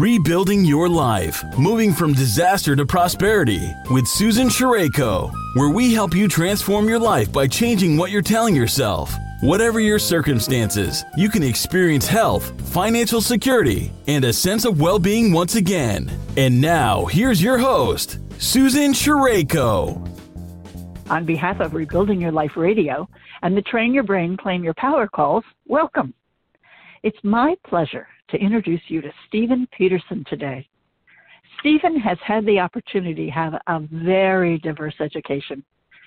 Rebuilding Your Life, moving from disaster to prosperity with Susan Sherayko, where we help you transform your life by changing what you're telling yourself. Whatever your circumstances, you can experience health, financial security, and a sense of well being once again. And now, here's your host, Susan Sherayko. On behalf of Rebuilding Your Life Radio and the Train Your Brain, Claim Your Power calls, welcome. It's my pleasure to introduce you to Stephen Peterson today. Stephen has had the opportunity to have a very diverse education.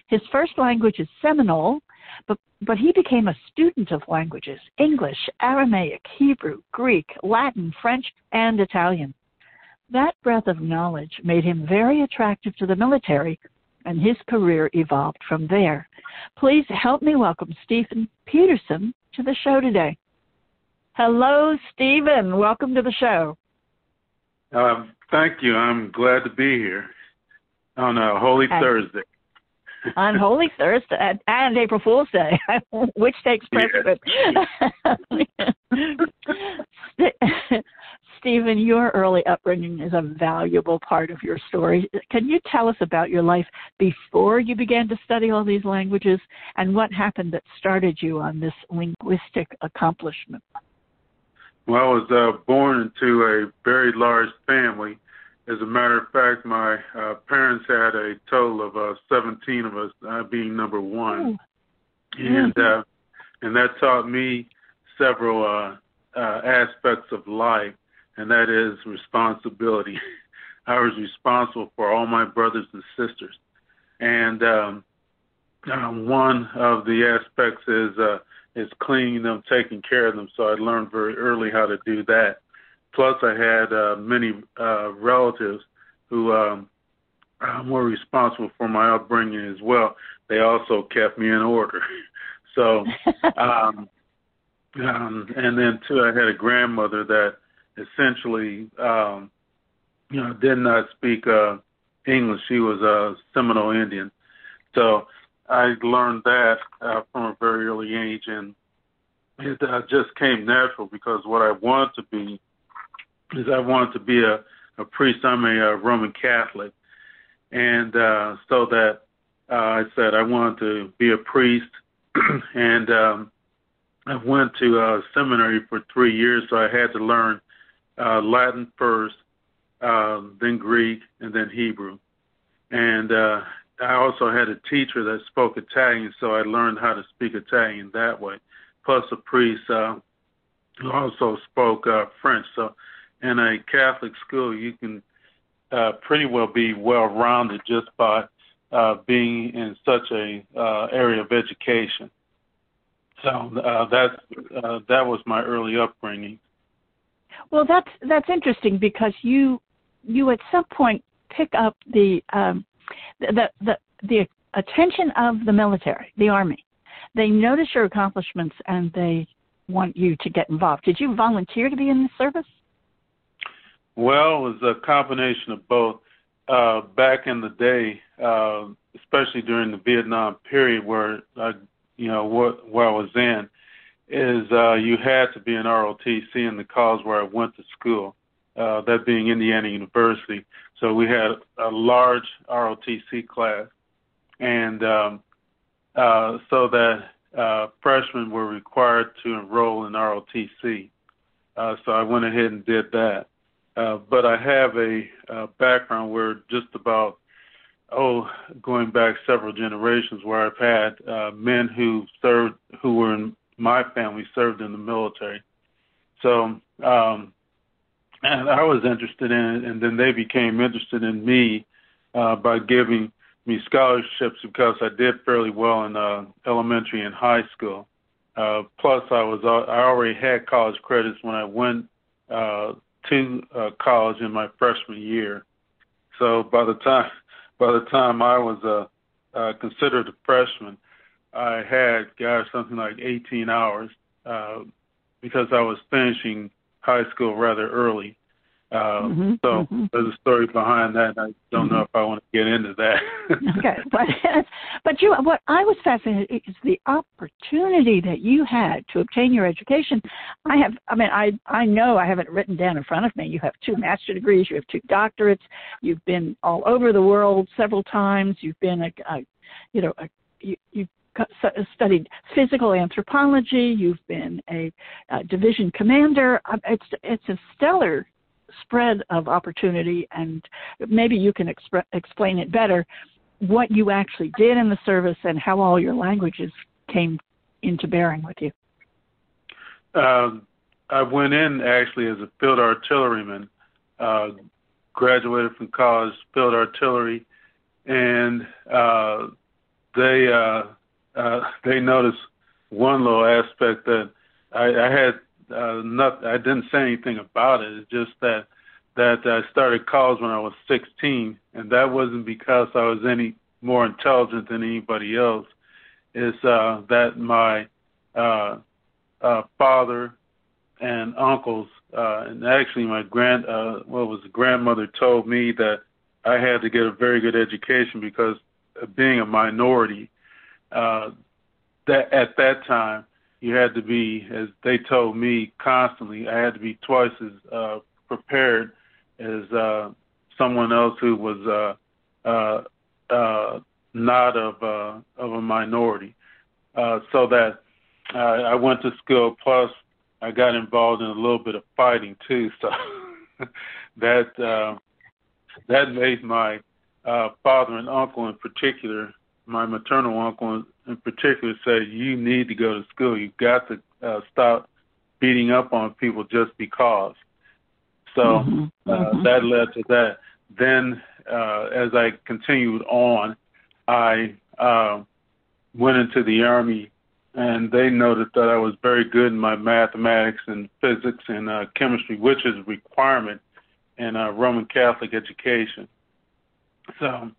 His first language is Seminole, but, but he became a student of languages English, Aramaic, Hebrew, Greek, Latin, French, and Italian. That breadth of knowledge made him very attractive to the military, and his career evolved from there. Please help me welcome Stephen Peterson to the show today. Hello, Stephen. Welcome to the show. Um, thank you. I'm glad to be here on a Holy and Thursday. on Holy Thursday and, and, April Fool's Day, which takes precedence. Stephen, your early upbringing is a valuable part of your story. Can you tell us about your life before you began to study all these languages and what happened that started you on this linguistic accomplishment? Well, I was uh, born into a very large family. As a matter of fact, my uh, parents had a total of uh, 17 of us, I being number one, Ooh. and uh, and that taught me several uh, uh, aspects of life, and that is responsibility. I was responsible for all my brothers and sisters, and um, uh, one of the aspects is uh, is cleaning them, taking care of them. So I learned very early how to do that. Plus, I had uh, many uh, relatives who um, uh, were responsible for my upbringing as well. They also kept me in order. so, um, um, and then too, I had a grandmother that essentially, um, you know, did not speak uh, English. She was a Seminole Indian. So I learned that uh, from a very early age, and it uh, just came natural because what I wanted to be is I wanted to be a, a priest. I'm a, a Roman Catholic, and uh, so that uh, I said I wanted to be a priest, and um, I went to uh, seminary for three years, so I had to learn uh, Latin first, uh, then Greek, and then Hebrew, and uh, I also had a teacher that spoke Italian, so I learned how to speak Italian that way. Plus, a priest uh, who also spoke uh, French. So, in a Catholic school, you can uh, pretty well be well-rounded just by uh, being in such a uh, area of education. So uh, that uh, that was my early upbringing. Well, that's that's interesting because you you at some point pick up the um, the, the, the attention of the military, the Army. They notice your accomplishments and they want you to get involved. Did you volunteer to be in the service? Well, it was a combination of both. Uh, back in the day, uh, especially during the Vietnam period, where I, you know, what where I was in, is uh, you had to be an ROTC in the college where I went to school, uh, that being Indiana University. So we had a large ROTC class, and um, uh, so that uh, freshmen were required to enroll in ROTC. Uh, so I went ahead and did that. Uh, but I have a, a background where just about oh, going back several generations, where I've had uh, men who served, who were in my family, served in the military. So um, and I was interested in it, and then they became interested in me uh, by giving me scholarships because I did fairly well in uh, elementary and high school. Uh, plus, I was uh, I already had college credits when I went uh, to uh, college in my freshman year. So by the time by the time I was uh, uh, considered a freshman, I had got something like 18 hours uh, because I was finishing high school rather early. Uh, mm-hmm, so mm-hmm. there's a story behind that. I don't mm-hmm. know if I want to get into that. okay, but but you, what I was fascinated is the opportunity that you had to obtain your education. I have, I mean, I I know I haven't written down in front of me. You have two master degrees, you have two doctorates, you've been all over the world several times. You've been a, a you know, a, you you studied physical anthropology. You've been a, a division commander. Um, it's it's a stellar spread of opportunity, and maybe you can exp- explain it better what you actually did in the service and how all your languages came into bearing with you. Um, I went in actually as a field artilleryman, uh, graduated from college, field artillery, and uh, they uh, they noticed one little aspect that I, I had uh, not I didn't say anything about it. It's just that that I started college when I was 16, and that wasn't because I was any more intelligent than anybody else. Is uh, that my uh, uh, father and uncles, uh, and actually my grand, uh, what was the grandmother told me that I had to get a very good education because being a minority, uh, that at that time you had to be, as they told me constantly, I had to be twice as uh, prepared as uh, someone else who was uh, uh, uh, not of uh, of a minority. Uh, so that uh, I went to school. Plus, I got involved in a little bit of fighting too. So that uh, that made my uh, father and uncle in particular, my maternal uncle in particular said, "You need to go to school. You've got to uh, stop beating up on people just because." So mm-hmm. Uh, mm-hmm. that led to that. Then, uh, as I continued on, I uh, went into the army, and they noted that I was very good in my mathematics and physics and uh, chemistry, which is a requirement in uh, Roman Catholic education. So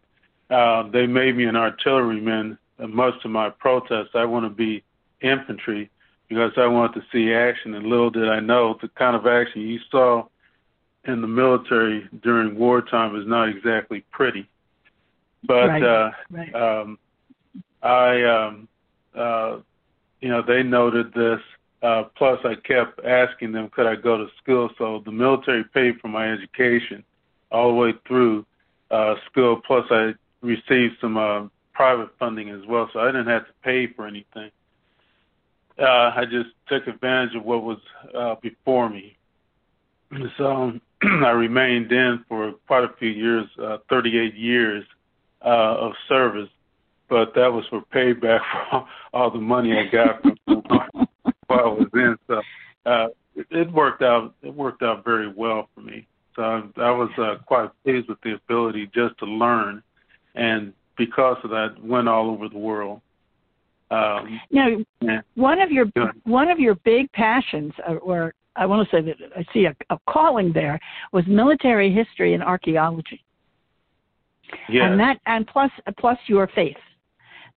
uh, they made me an artilleryman and much to my protest, I want to be infantry because I want to see action. And little did I know the kind of action you saw in the military during wartime is not exactly pretty. But right. Uh, right. Um, I, um, uh, you know, they noted this. Uh, plus, I kept asking them, could I go to school? So the military paid for my education all the way through uh, school. Plus, I received some uh, private funding as well, so I didn't have to pay for anything. Uh, I just took advantage of what was uh, before me. So I remained in for quite a few years, uh, 38 years uh, of service, but that was for payback for all, the money I got from while I was in. So uh, it, it worked out. It worked out very well for me. So I, I was uh, quite pleased with the ability just to learn and because of that, went all over the world. Um, now, yeah. one of your one of your big passions, uh, or I want to say that I see a, a calling there, was military history and archaeology. Yeah. And that, and plus plus your faith,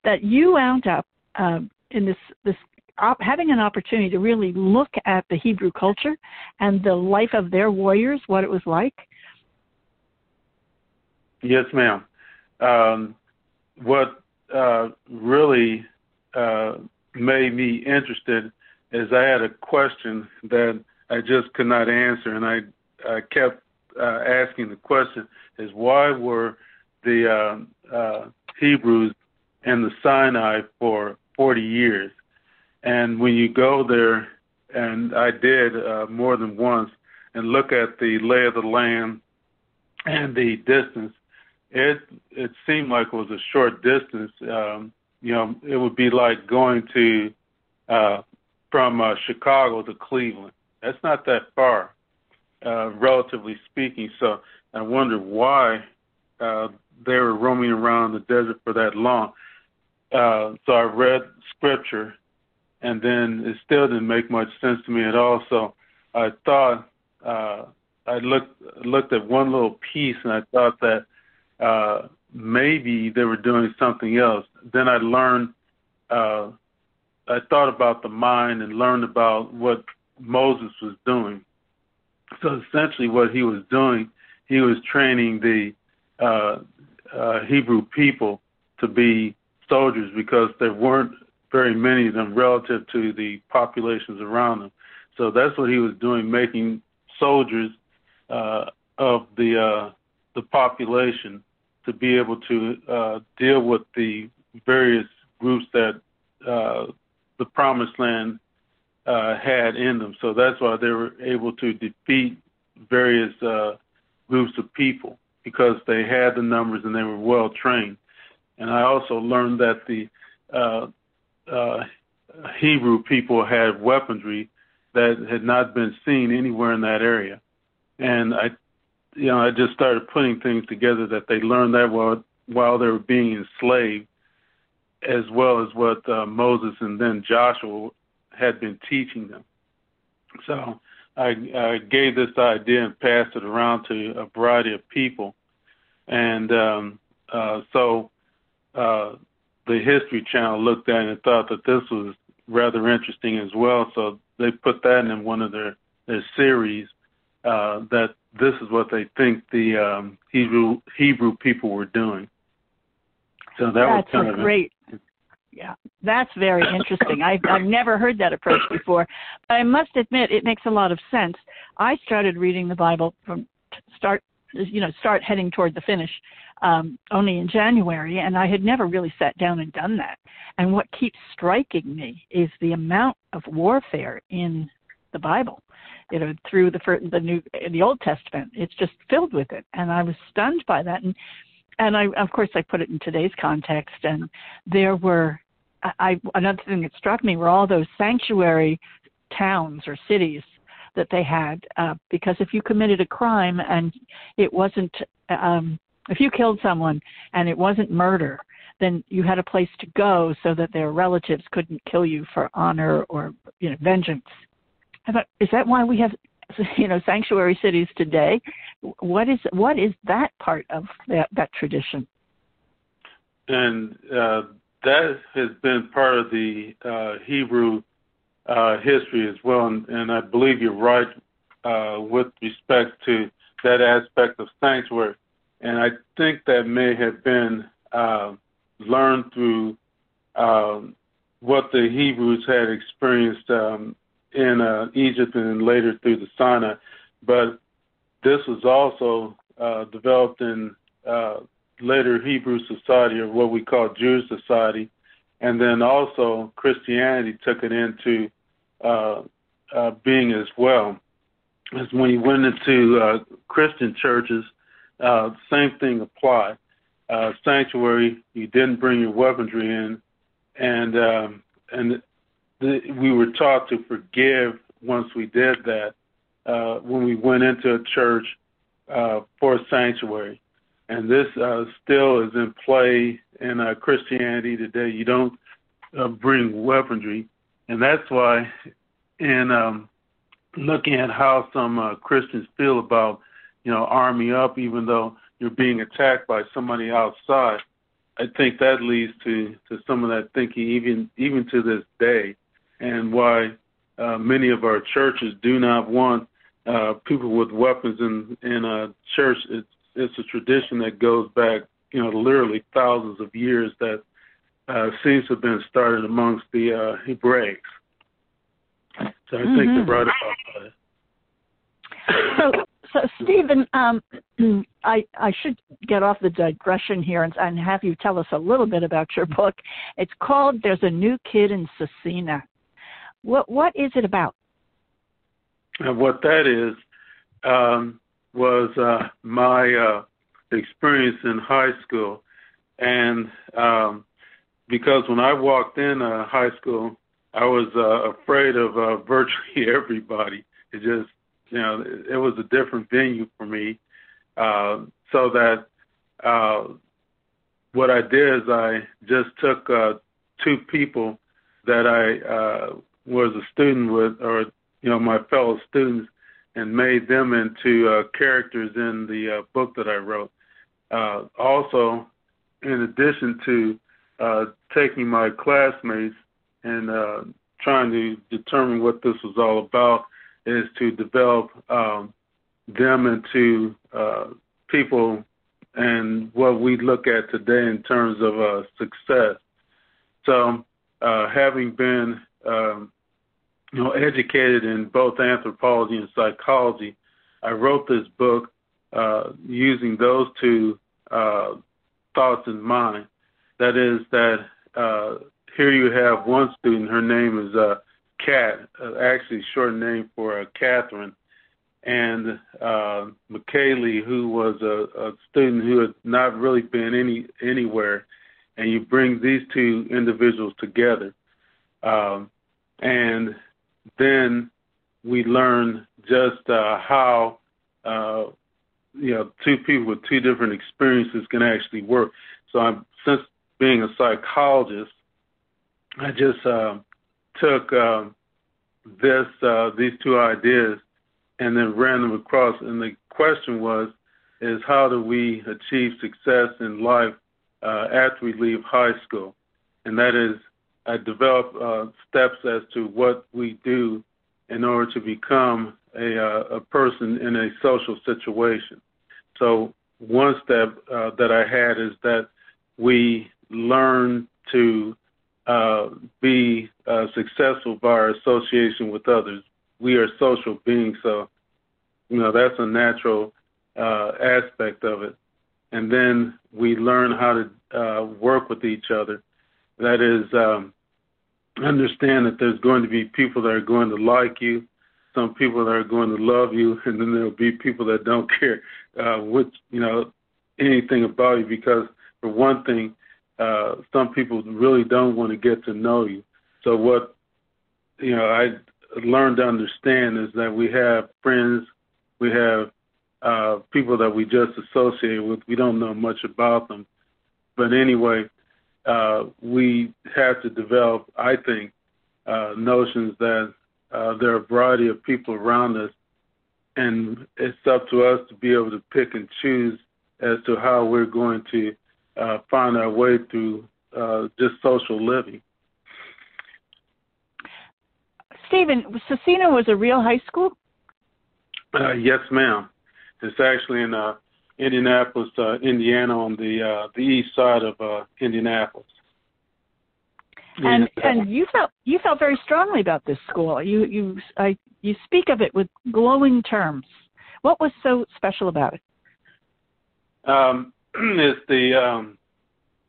that you wound up um, in this this op- having an opportunity to really look at the Hebrew culture and the life of their warriors, what it was like. Yes, ma'am. Um, what uh, really uh, made me interested is I had a question that I just could not answer, and I, I kept uh, asking the question: is why were the uh, uh, Hebrews in the Sinai for 40 years? And when you go there, and I did uh, more than once, and look at the lay of the land and the distance it it seemed like it was a short distance. Um, you know, it would be like going to uh, from uh, Chicago to Cleveland. That's not that far, uh, relatively speaking. So I wonder why uh, they were roaming around the desert for that long. Uh, so I read scripture, and then it still didn't make much sense to me at all. So I thought uh, I looked looked at one little piece, and I thought that uh, maybe they were doing something else. Then I learned, uh, I thought about the mind and learned about what Moses was doing. So essentially, what he was doing, he was training the uh, uh, Hebrew people to be soldiers because there weren't very many of them relative to the populations around them. So that's what he was doing, making soldiers uh, of the uh, the population to be able to uh, deal with the various groups that uh, the Promised Land uh, had in them. So that's why they were able to defeat various uh, groups of people because they had the numbers and they were well trained. And I also learned that the uh, uh, Hebrew people had weaponry that had not been seen anywhere in that area. And I, you know, I just started putting things together that they learned that while while they were being enslaved, as well as what uh, Moses and then Joshua had been teaching them. So I, I gave this idea and passed it around to a variety of people, and um, uh, so uh, the History Channel looked at it and thought that this was rather interesting as well. So they put that in one of their their series uh, that this is what they think the um, Hebrew Hebrew people were doing. So that That's was kind of great. Yeah, that's very interesting. I've, I've never heard that approach before, but I must admit it makes a lot of sense. I started reading the Bible from start, you know, start heading toward the finish um, only in January, and I had never really sat down and done that. And what keeps striking me is the amount of warfare in the Bible. You know, through the the new the Old Testament, it's just filled with it, and I was stunned by that. And and I, of course, I put it in today's context, and there were I, another thing that struck me were all those sanctuary towns or cities that they had, uh, because if you committed a crime and it wasn't, um, if you killed someone and it wasn't murder, then you had a place to go so that their relatives couldn't kill you for honor or you know vengeance. Is that why we have you know sanctuary cities today? What is what is that part of that that tradition? And uh, that has been part of the uh, Hebrew uh, history as well, and, and, I believe you're right uh, with respect to that aspect of sanctuary. And I think that may have been uh, learned through um, what the Hebrews had experienced um, in uh, Egypt and later through the Sinai. But this was also uh, developed in later Hebrew society or what we call Jewish society, and then also Christianity took it into uh, uh, being as well. As when you went into uh, Christian churches, uh, same thing applied. Uh, sanctuary, you didn't bring your weaponry in, and um, and the, we were taught to forgive once we did that. Uh, when we went into a church uh, for sanctuary, and this uh, still is in play in uh, Christianity today. You don't uh, bring weaponry, and that's why, in um, looking at how some uh, Christians feel about, you know, arming up, even though you're being attacked by somebody outside, I think that leads to to some of that thinking, even even to this day, and why uh, many of our churches do not want uh, people with weapons in in a church. It's it's a tradition that goes back, you know, literally thousands of years that uh, seems to have been started amongst the uh, Hebraics. So I mm-hmm. think they're right about that. So, so Stephen, um, I I should get off the digression here and, and have you tell us a little bit about your book. It's called "There's a New Kid in Scecina." What what is it about? And what that is, um, was uh, my uh, experience in high school, and um, because when I walked in uh, high school, I was uh, afraid of uh, virtually everybody. It just, you know, it, was a different venue for me. Uh, so that uh, what I did is I just took uh, two people that I uh, was a student with, or you know, my fellow students, and made them into uh, characters in the uh, book that I wrote. Uh, also, in addition to uh, taking my classmates and uh, trying to determine what this was all about, is to develop um, them into uh, people and what we look at today in terms of uh, success. So, uh, having been um, you know educated in both anthropology and psychology, I wrote this book uh, using those two uh, thoughts in mind. That is that uh, here you have one student. Her name is uh, Kat, uh, actually short name for uh, Catherine, and uh, McKaylee, who was a, a student who had not really been any anywhere, and you bring these two individuals together, um, and then we learn just uh, how uh, you know two people with two different experiences can actually work. So I'm since being a psychologist, I just uh, took uh, this uh, these two ideas and then ran them across. And the question was, is how do we achieve success in life uh, after we leave high school? And that is, I develop uh, steps as to what we do in order to become a, uh, a person in a social situation. So one step uh, that I had is that we learn to uh, be uh, successful by our association with others. We are social beings, so you know that's a natural uh, aspect of it. And then we learn how to uh, work with each other. That is, um, understand that there's going to be people that are going to like you, some people that are going to love you, and then there'll be people that don't care uh, which you know anything about you because for one thing, uh, some people really don't want to get to know you. So what you know I learned to understand is that we have friends, we have uh, people that we just associate with. We don't know much about them, but anyway, uh, we have to develop, I think, uh, notions that uh, there are a variety of people around us, and it's up to us to be able to pick and choose as to how we're going to uh, find our way through uh, just social living. Stephen, Scecina was a real high school? Uh, yes, ma'am. It's actually in uh, Indianapolis, uh, Indiana, on the uh, the east side of uh, Indianapolis. And and you felt you felt very strongly about this school. You you I you speak of it with glowing terms. What was so special about it? Um, it's the um,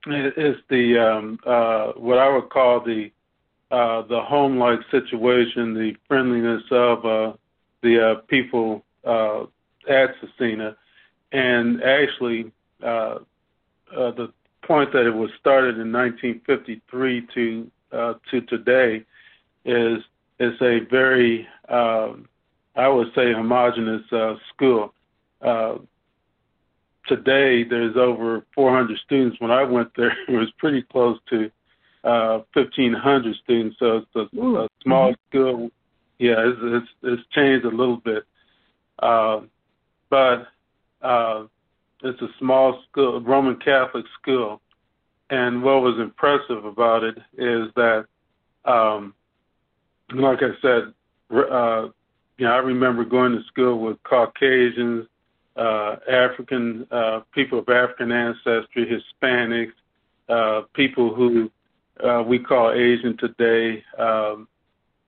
it's the um, uh, what I would call the uh, the home-like situation, the friendliness of uh, the uh, people uh, at Scecina, and actually uh, uh, the point that it was started in 1953 to uh, to today is is a very um, I would say homogenous uh, school. Uh, today there's over 400 students. When I went there, it was pretty close to uh, 1,500 students. So it's a, a small mm-hmm. school. Yeah, it's, it's, it's changed a little bit, uh, but uh, it's a small school, Roman Catholic school. And what was impressive about it is that, um, like I said, uh, you know, I remember going to school with Caucasians, uh, African uh, people of African ancestry, Hispanics, uh, people who uh, we call Asian today, um,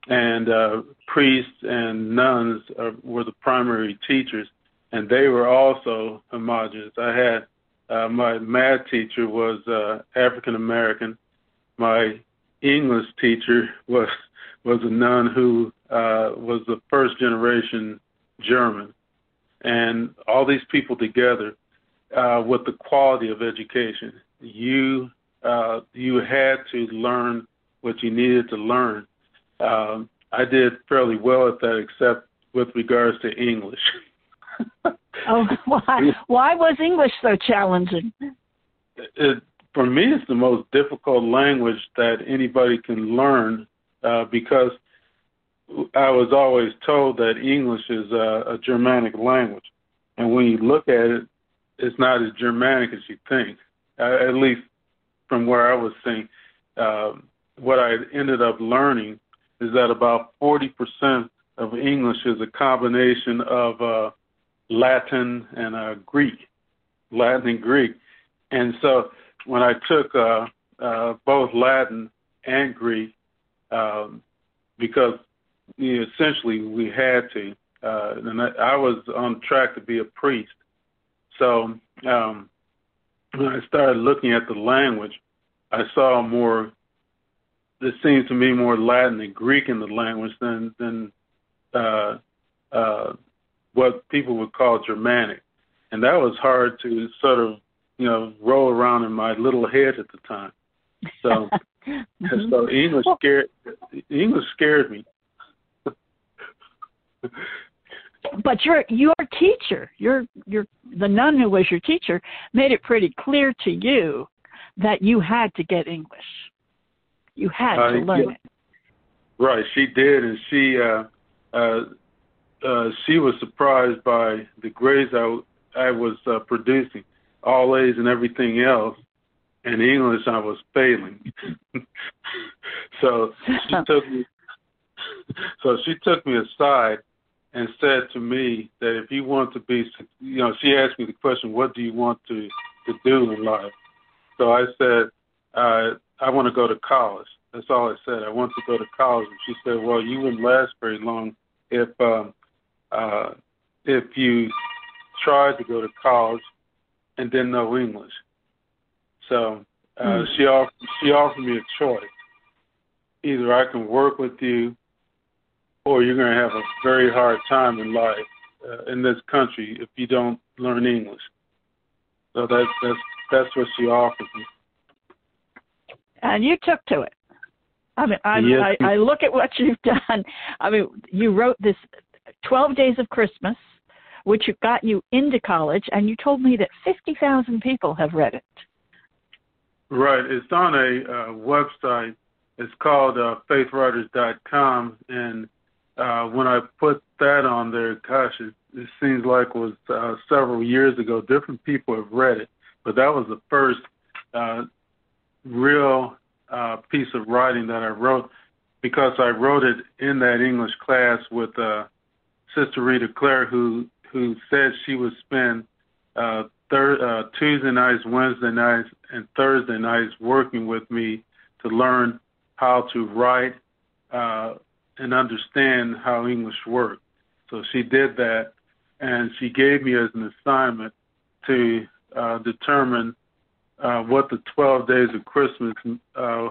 and uh, priests and nuns are, were the primary teachers, and they were also homogenous. I had uh, my math teacher was uh, African American. My English teacher was was a nun who uh, was the first generation German and all these people together uh, with the quality of education. You uh, you had to learn what you needed to learn. Um, I did fairly well at that, except with regards to English. oh, why? Why was English so challenging? It, for me, it's the most difficult language that anybody can learn uh, because I was always told that English is a, a Germanic language, and when you look at it, it's not as Germanic as you think. Uh, at least from where I was seeing, uh, what I ended up learning is that about 40% of English is a combination of uh, Latin and uh, Greek, Latin and Greek. And so when I took uh, uh, both Latin and Greek, um, because you know, essentially we had to, uh, and I, I was on track to be a priest. So um, when I started looking at the language, I saw more. There seems to me more Latin and Greek in the language than than uh, uh, what people would call Germanic, and that was hard to sort of you know roll around in my little head at the time. So mm-hmm. so English scared English scared me. but your your teacher, your your the nun who was your teacher, made it pretty clear to you that you had to get English. You had uh, to learn yeah. it. Right, she did, and she uh, uh, uh, she was surprised by the grades I, I was uh, producing, all A's and everything else. In English, I was failing. so she took me. So she took me aside and said to me that if you want to be, you know, she asked me the question, "What do you want to to do in life?" So I said, uh, "I want to go to college." That's all I said. I want to go to college. And she said, "Well, you wouldn't last very long if um, uh, if you tried to go to college and didn't know English." So uh, mm. she offered she offered me a choice. Either I can work with you or you're going to have a very hard time in life uh, in this country if you don't learn English. So that's that's that's what she offers me. And you took to it. I mean, I, yes. I, I look at what you've done. I mean, you wrote this 12 Days of Christmas, which got you into college, and you told me that 50,000 people have read it. Right. It's on a uh, website. It's called uh, faithwriters.com, and uh, when I put that on there, gosh, it, it seems like it was uh, several years ago. Different people have read it, but that was the first uh, real uh, piece of writing that I wrote because I wrote it in that English class with uh, Sister Rita Claire, who who said she would spend uh, thir- uh, Tuesday nights, Wednesday nights, and Thursday nights working with me to learn how to write uh, and understand how English worked. So she did that, and she gave me as an assignment to uh, determine uh, what the 12 days of Christmas uh,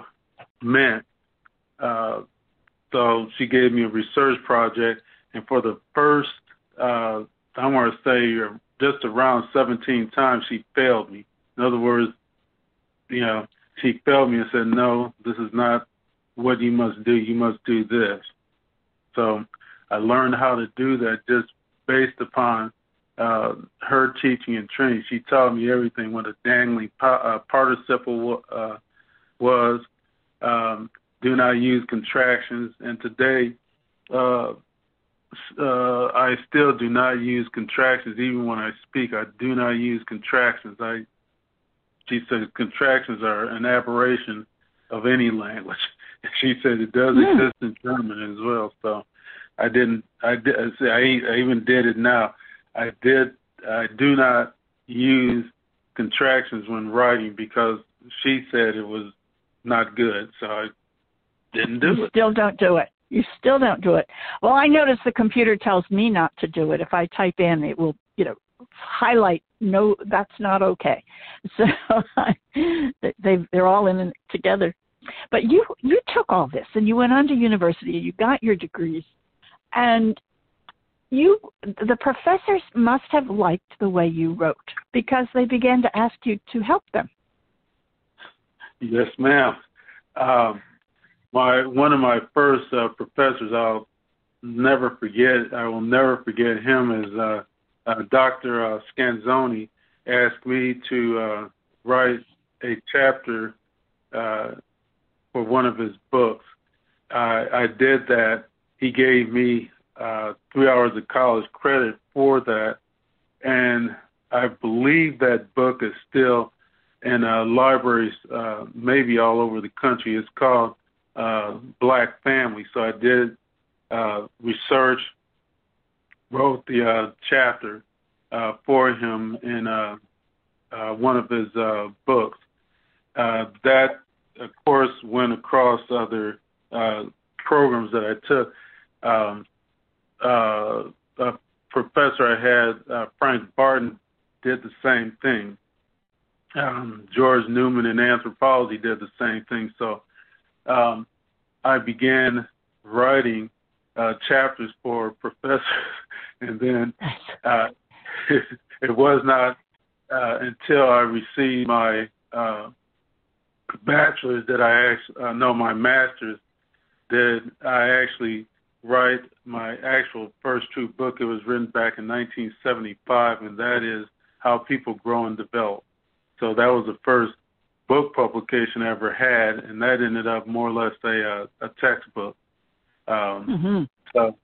meant. Uh, so she gave me a research project, and for the first, uh, I want to say, just around 17 times, she failed me. In other words, you know, she failed me and said, "No, this is not what you must do. You must do this." So I learned how to do that just based upon uh, her teaching and training. She taught me everything what a dangling uh, participle uh, was. Um, do not use contractions. And today, uh, uh, I still do not use contractions. Even when I speak, I do not use contractions. I, she says contractions are an aberration of any language. she said it does yeah. exist in German as well. So I didn't. I did. I, I even did it now. I did. I do not use contractions when writing because she said it was not good. So I didn't do you it. Still don't do it. You still don't do it. Well, I notice the computer tells me not to do it. If I type in, it will, you know, highlight no, that's not okay. So they they're all in it together. But you you took all this and you went on to university. And you got your degrees, and you the professors must have liked the way you wrote because they began to ask you to help them. Yes, ma'am. Um, my one of my first uh, professors, I'll never forget. I will never forget him. Is uh, uh, Dr. Uh, Scanzoni asked me to uh, write a chapter uh, for one of his books. I, I did that. He gave me uh, three hours of college credit for that, and I believe that book is still in uh, libraries, uh, maybe all over the country. It's called uh, Black Family. So I did uh, research, wrote the uh, chapter, uh, for him in uh, uh, one of his uh, books. Uh, that, of course, went across other uh, programs that I took. Um, uh, a professor I had, uh, Frank Barton, did the same thing. Um, George Newman in anthropology did the same thing. So um, I began writing uh, chapters for professors, and then uh, it was not uh, until I received my uh, bachelor's that I actually uh, no my master's that I actually write my actual first true book. It was written back in 1975, and that is How People Grow and Develop. So that was the first book publication ever had, and that ended up more or less a, a, a textbook. Um, mm-hmm. So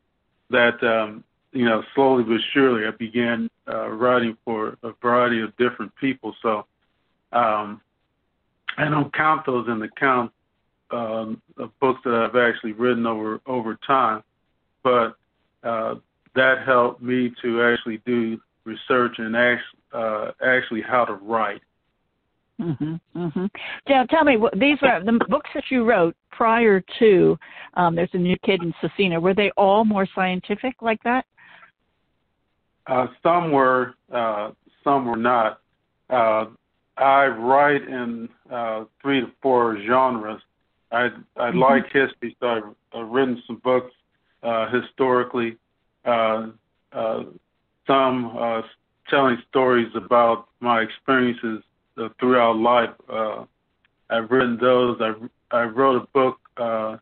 that um, you know, slowly but surely, I began uh, writing for a variety of different people. So um, I don't count those in the count um, of books that I've actually written over over time, but uh, that helped me to actually do research and actually uh, actually how to write. Mhm. Mhm. Now, tell me, these are the books that you wrote prior to. Um, There's a new kid in Scecina. Were they all more scientific like that? Uh, some were, uh, some were not. Uh, I write in uh, three to four genres. I I mm-hmm. like history, so I've, I've written some books uh, historically. Uh, uh, some uh, telling stories about my experiences uh, throughout life. Uh, I've written those. I I wrote a book uh,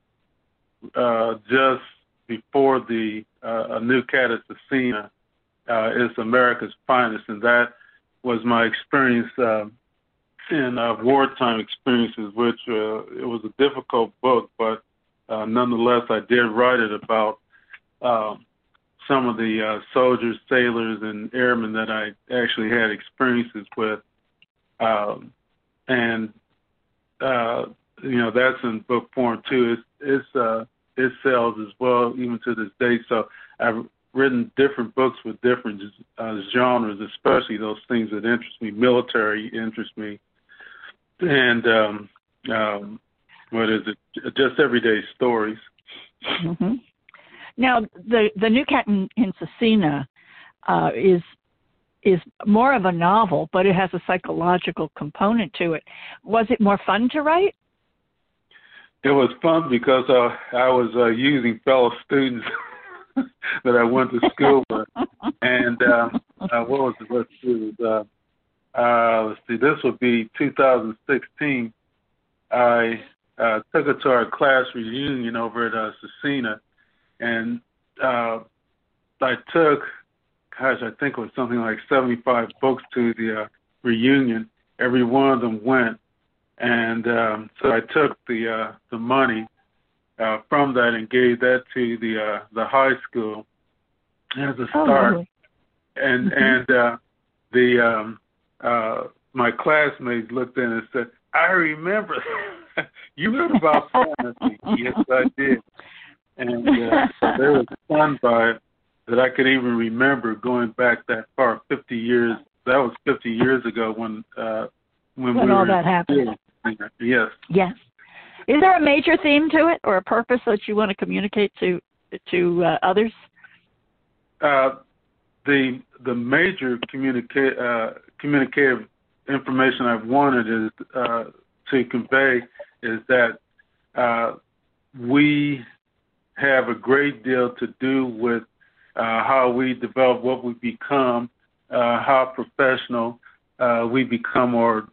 uh, just before the uh, a new cat at Scecina uh, is America's finest, and that was my experience uh, in uh, wartime experiences, which uh, it was a difficult book, but uh, nonetheless, I did write it about uh, some of the uh, soldiers, sailors, and airmen that I actually had experiences with, um, and uh, you know that's in book form too. It's it's uh, it sells as well even to this day. So I've written different books with different uh, genres, especially those things that interest me. Military interest me, and um, um, what is it? Just everyday stories. Mm-hmm. Now, the the new cat in, in Scecina uh, is is more of a novel, but it has a psychological component to it. Was it more fun to write? It was fun because uh, I was uh, using fellow students that I went to school with. And uh, uh, what was the let's see, uh, uh, let's see, this would be 2016. I uh, took her to our class reunion over at uh, Scecina, and uh, I took, gosh, I think it was something like 75 books to the uh, reunion. Every one of them went, and um, so I took the uh, the money uh, from that and gave that to the uh, the high school as a oh, start. Oh, and mm-hmm. and uh, the um, uh, my classmates looked in and said, "I remember you heard about fantasy." yes, I did. And uh, so they were stunned by it that I could even remember going back that far, 50 years. That was 50 years ago when uh, when, when we all were that happened. Yes. Yes. Is there a major theme to it or a purpose that you want to communicate to to uh, others? Uh, the the major communica- uh, communicative information I've wanted is uh, to convey is that uh, we have a great deal to do with how we develop what we become, how professional we become, or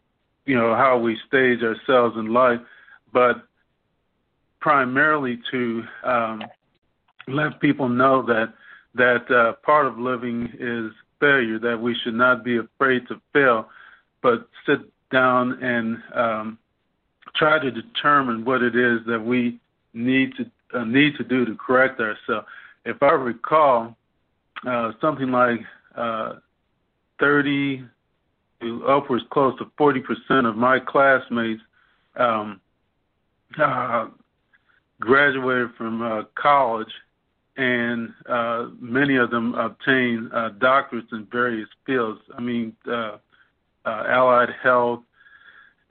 you know how we stage ourselves in life but primarily to um, let people know that that uh, part of living is failure, that we should not be afraid to fail, but sit down and um, try to determine what it is that we need to uh, need to do to correct ourselves. If I recall, uh, something like uh, 30 to upwards close to 40 percent of my classmates um, uh, graduated from uh, college and uh, many of them obtained uh, doctorates in various fields. I mean, uh, uh, allied health,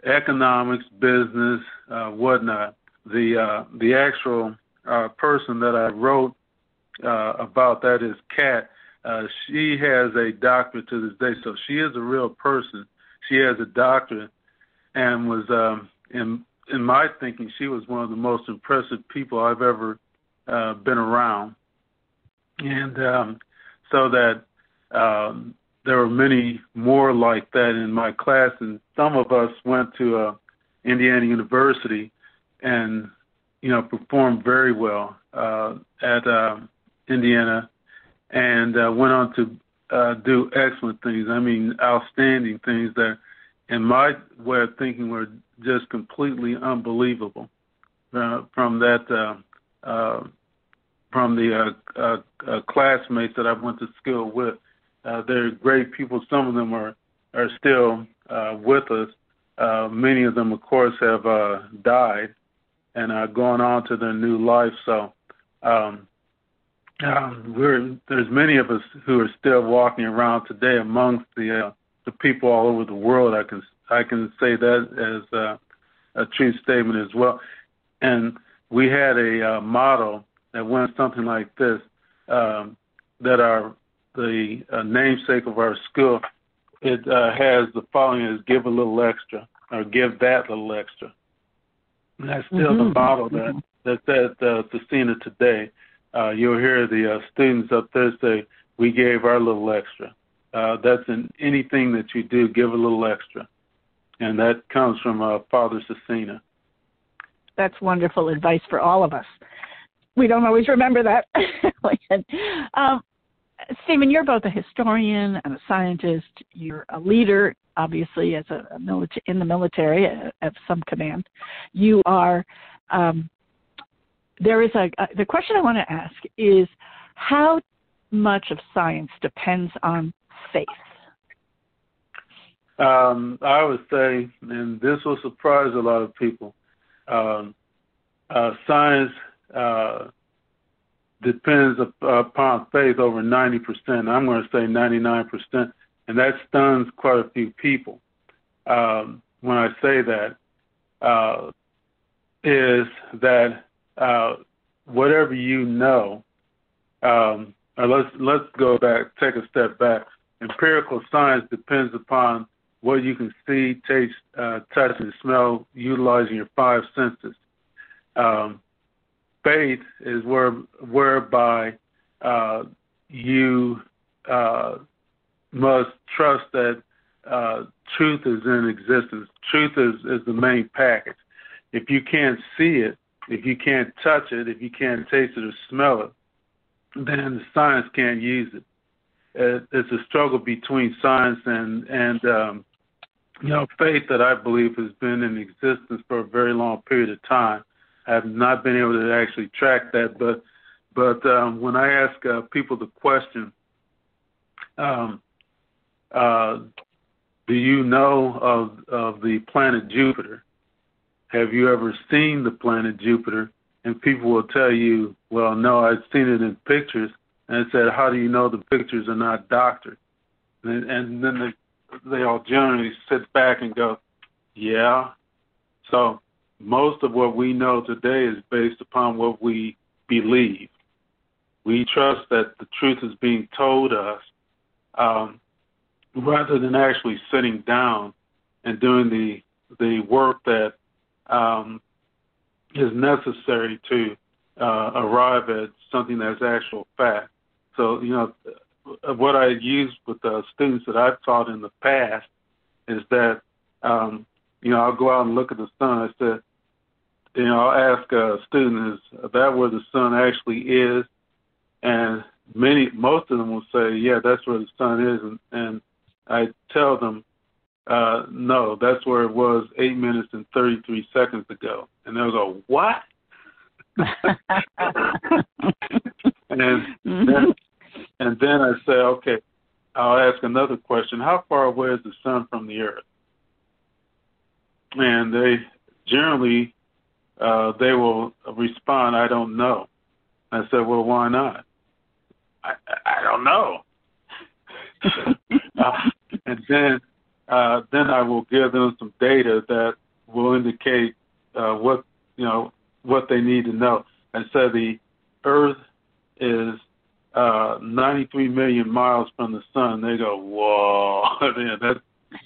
economics, business, uh, whatnot. The uh, the actual uh, person that I wrote uh, about that is Kat. Uh, she has a doctorate to this day, so she is a real person. She has a doctorate, and was um, in in my thinking, she was one of the most impressive people I've ever uh, been around, and um, so that um, there were many more like that in my class, and some of us went to uh, Indiana University and you know performed very well uh, at uh, Indiana, and uh, went on to uh, do excellent things. I mean, outstanding things that, in my way of thinking, were just completely unbelievable. Uh, from that, uh, uh, from the uh, uh, uh, classmates that I went to school with, uh, they're great people. Some of them are are still uh, with us. Uh, many of them, of course, have uh, died and are going on to their new life. So um, um, we're there's many of us who are still walking around today amongst the uh, the people all over the world. I can I can say that as uh, a true statement as well. And we had a uh, model that went something like this: um, that our the uh, namesake of our school, it uh, has the following: is give a little extra or give that little extra. And that's still mm-hmm. the model that that's at uh, Scecina today. Uh, you'll hear the uh, students up there say, "We gave our little extra." Uh, that's in anything that you do, give a little extra, and that comes from uh, Father Scecina. That's wonderful advice for all of us. We don't always remember that. um, Stephen, you're both a historian and a scientist. You're a leader, obviously, as a, a milita- in the military uh, of some command. You are. Um, there is a, the question I want to ask is how much of science depends on faith. Um, I would say, and this will surprise a lot of people, um, uh, science uh, depends upon faith over 90%. I'm going to say 99%, and that stuns quite a few people. Um, when I say that, uh, is that whatever you know, um, let's let's go back, take a step back. Empirical science depends upon what you can see, taste, uh, touch, and smell, utilizing your five senses. Um, faith is where whereby uh, you uh, must trust that uh, truth is in existence. Truth is, is the main package. If you can't see it, if you can't touch it, if you can't taste it or smell it, then the science can't use it. it it's a struggle between science and and um, you know faith that I believe has been in existence for a very long period of time. I've not been able to actually track that, but but um, when I ask uh, people the question, um, uh, do you know of of the planet Jupiter? Have you ever seen the planet Jupiter? And people will tell you, well, no, I've seen it in pictures. And I said, how do you know the pictures are not doctored? And, and then they, they all generally sit back and go, yeah. So most of what we know today is based upon what we believe. We trust that the truth is being told us um, rather than actually sitting down and doing the the work that um, is necessary to uh, arrive at something that's actual fact. So, you know, what I use with the students that I've taught in the past is that, um, you know, I'll go out and look at the sun. I said, you know, I'll ask a student, is that where the sun actually is? And many, most of them will say, yeah, that's where the sun is. And, and I tell them, uh, no, that's where it was eight minutes and 33 seconds ago. And they'll go, what? and then, and then I say, okay, I'll ask another question. How far away is the sun from the earth? And they generally uh, they will respond, I don't know. I said, well, why not? I, I don't know. uh, and then uh, then I will give them some data that will indicate uh, what you know what they need to know. And said the Earth is uh, 93 million miles from the sun. They go, whoa, yeah, that's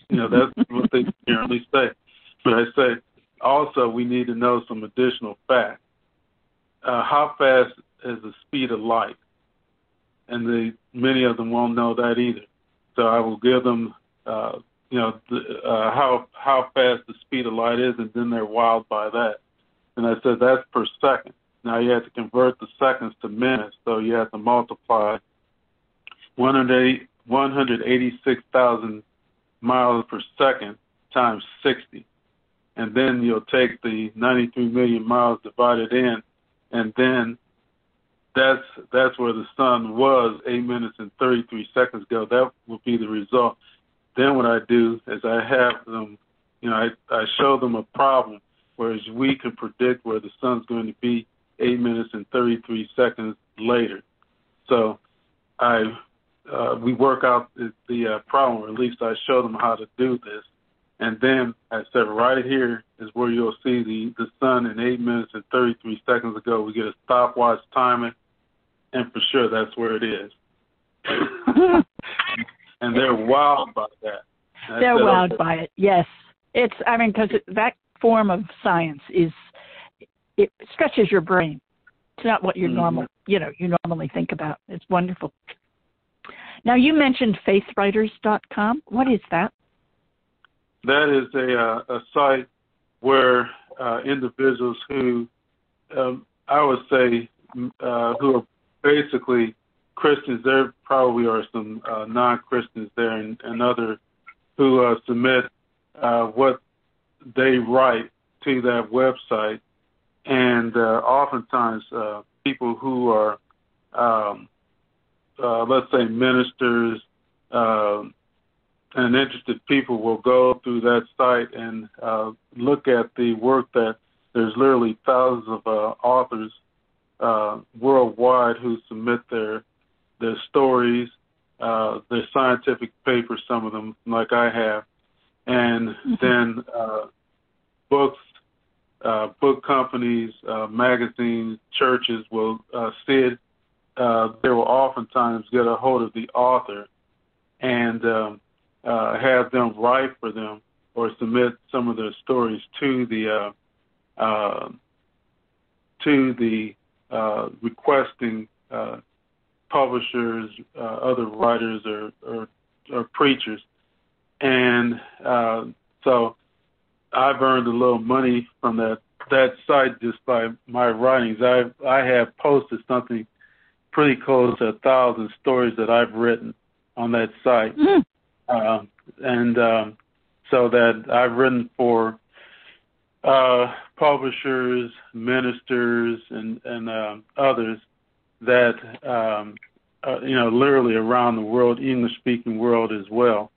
you know that's what they generally say. But I say also we need to know some additional facts. Uh, how fast is the speed of light? And the many of them won't know that either. So I will give them, uh, you know, the, uh, how how fast the speed of light is, and then they're wild by that. And I said that's per second. Now you have to convert the seconds to minutes, so you have to multiply 186,000 miles per second times 60, and then you'll take the 93 million miles divided in, and then that's that's where the sun was eight minutes and 33 seconds ago. That will be the result. Then what I do is I have them, you know, I, I show them a problem, whereas we can predict where the sun's going to be eight minutes and 33 seconds later. So I uh, we work out the, the uh, problem, or at least I show them how to do this. And then I said, right here is where you'll see the, the sun in eight minutes and 33 seconds ago. We get a stopwatch timing and for sure that's where it is. and they're wild by that. they're wowed by it. Yes, it's. I mean, because that form of science is it stretches your brain. It's not what you mm-hmm. normal, you know, you normally think about. It's wonderful. Now you mentioned faithwriters.com. What is that? That is a uh, a site where uh, individuals who um, I would say uh, who are basically Christians. There probably are some uh, non-Christians there and, and other who uh, submit uh, what they write to that website, and uh, oftentimes uh, people who are, um, uh, let's say, ministers uh, and interested people will go through that site and uh, look at the work that there's literally thousands of uh, authors uh, worldwide who submit their their stories, uh, their scientific papers, some of them, like I have, and mm-hmm. then uh, books, uh, book companies, uh, magazines, churches will uh, see it. Uh, they will oftentimes get a hold of the author and um, uh, have them write for them or submit some of their stories to the uh, uh, to the uh, requesting uh, publishers, uh, other writers, or, or, or preachers, and uh, so I've earned a little money from that that site just by my writings. I I have posted something pretty close to a thousand stories that I've written on that site, mm-hmm. uh, and um, so that I've written for uh, publishers, ministers, and and uh, others that um, uh, you know literally around the world, English speaking world as well.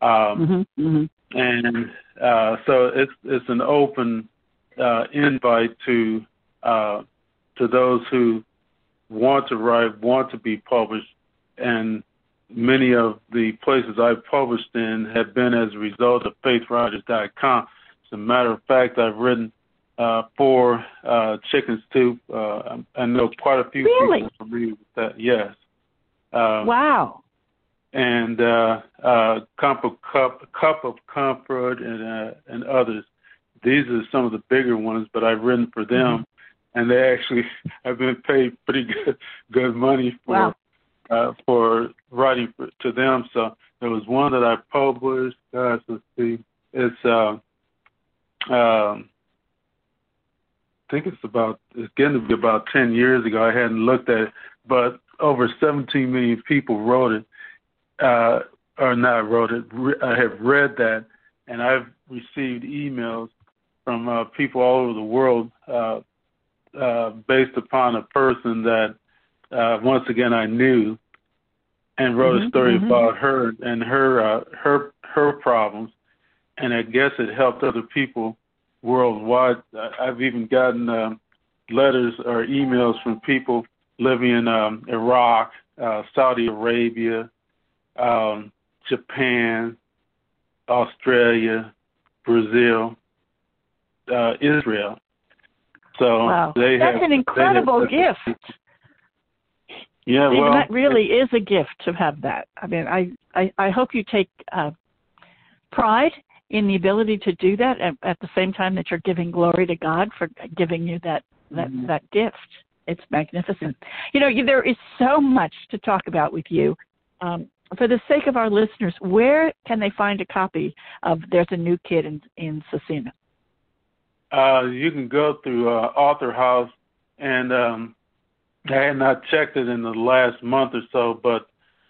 Um, mm-hmm, mm-hmm. And uh, so it's it's an open uh, invite to uh, to those who want to write, want to be published, and many of the places I've published in have been as a result of faithwriters.com As a matter of fact, I've written uh, for uh, Chicken Soup. Uh, I know quite a few really? people familiar with that. Yes. Um, wow. And uh, uh, cup of cup, cup of comfort, and uh, and others. These are some of the bigger ones, but I've written for them, mm-hmm. and they actually have been paid pretty good good money for wow. uh, for writing for, to them. So there was one that I published. Guys, let's see. It's uh, um, think it's about it's getting to be about ten years ago. I hadn't looked at it, but over 17 million people wrote it, uh, or not wrote it. Re- I have read that, and I've received emails from uh, people all over the world uh, uh, based upon a person that uh, once again I knew and wrote mm-hmm, a story mm-hmm. about her and her uh, her her problems and I guess it helped other people worldwide. I've even gotten uh, letters or emails from people living in um, Iraq, uh, Saudi Arabia, um, Japan, Australia, Brazil, uh, Israel. So wow. they that's have, an incredible have, gift. Yeah, well, that really is a gift to have that. I mean, I I, I hope you take uh, pride in the ability to do that at, at, the same time that you're giving glory to God for giving you that that mm-hmm. that gift. It's magnificent. You know, you, there is so much to talk about with you. Um, for the sake of our listeners, where can they find a copy of "There's a New Kid in in Scecina"? Uh, you can go through uh, Author House, and um, I had not checked it in the last month or so, but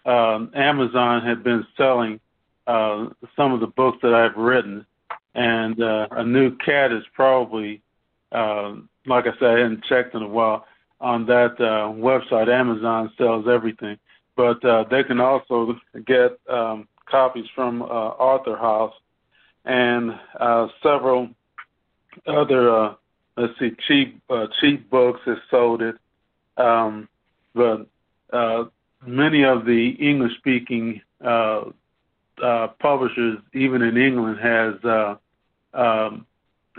um, Amazon had been selling uh, some of the books that I've written, and uh, a new cat is probably, uh, like I said, I hadn't checked in a while. On that uh, website, Amazon sells everything, but uh, they can also get um, copies from uh, Author House and uh, several other, uh, let's see, cheap uh, cheap books have sold it, um, but uh, many of the English speaking uh, uh, publishers, even in England, has uh, um,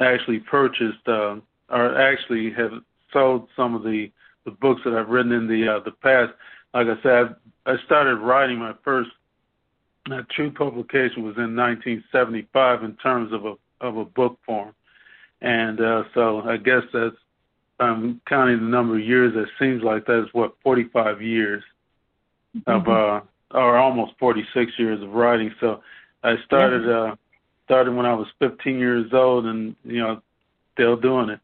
actually purchased uh, or actually have sold some of the, the books that I've written in the uh, the past. Like I said, I started writing my first uh, true publication was in 1975 in terms of a of a book form, and uh, so I guess that's I'm counting the number of years. It seems like that's what 45 years mm-hmm. of uh, or almost 46 years of writing. So I started yeah. uh, started when I was 15 years old, and you know, still doing it.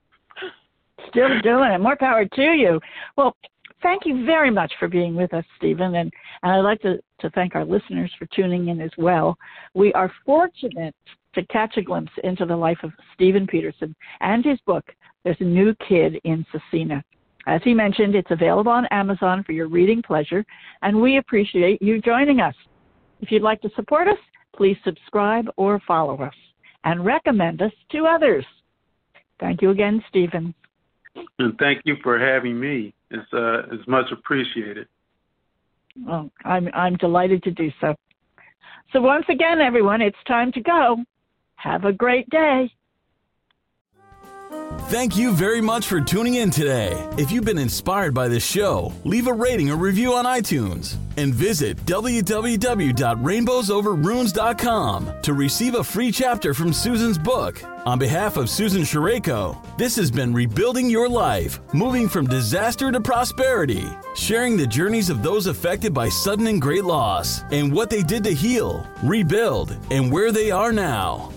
Still doing it. More power to you. Well, thank you very much for being with us, Stephen, and, and I'd like to, to thank our listeners for tuning in as well. We are fortunate to catch a glimpse into the life of Stephen Peterson and his book, There's a New Kid in Scecina. As he mentioned, it's available on Amazon for your reading pleasure, and we appreciate you joining us. If you'd like to support us, please subscribe or follow us and recommend us to others. Thank you again, Stephen. And thank you for having me. It's, uh, it's much appreciated. Well, I'm, I'm delighted to do so. So, once again, everyone, it's time to go. Have a great day. Thank you very much for tuning in today. If you've been inspired by this show, leave a rating or review on iTunes and visit www.rainbowsoverruins.com to receive a free chapter from Susan's book. On behalf of Susan Sherayko, this has been Rebuilding Your Life, moving from disaster to prosperity, sharing the journeys of those affected by sudden and great loss and what they did to heal, rebuild, and where they are now.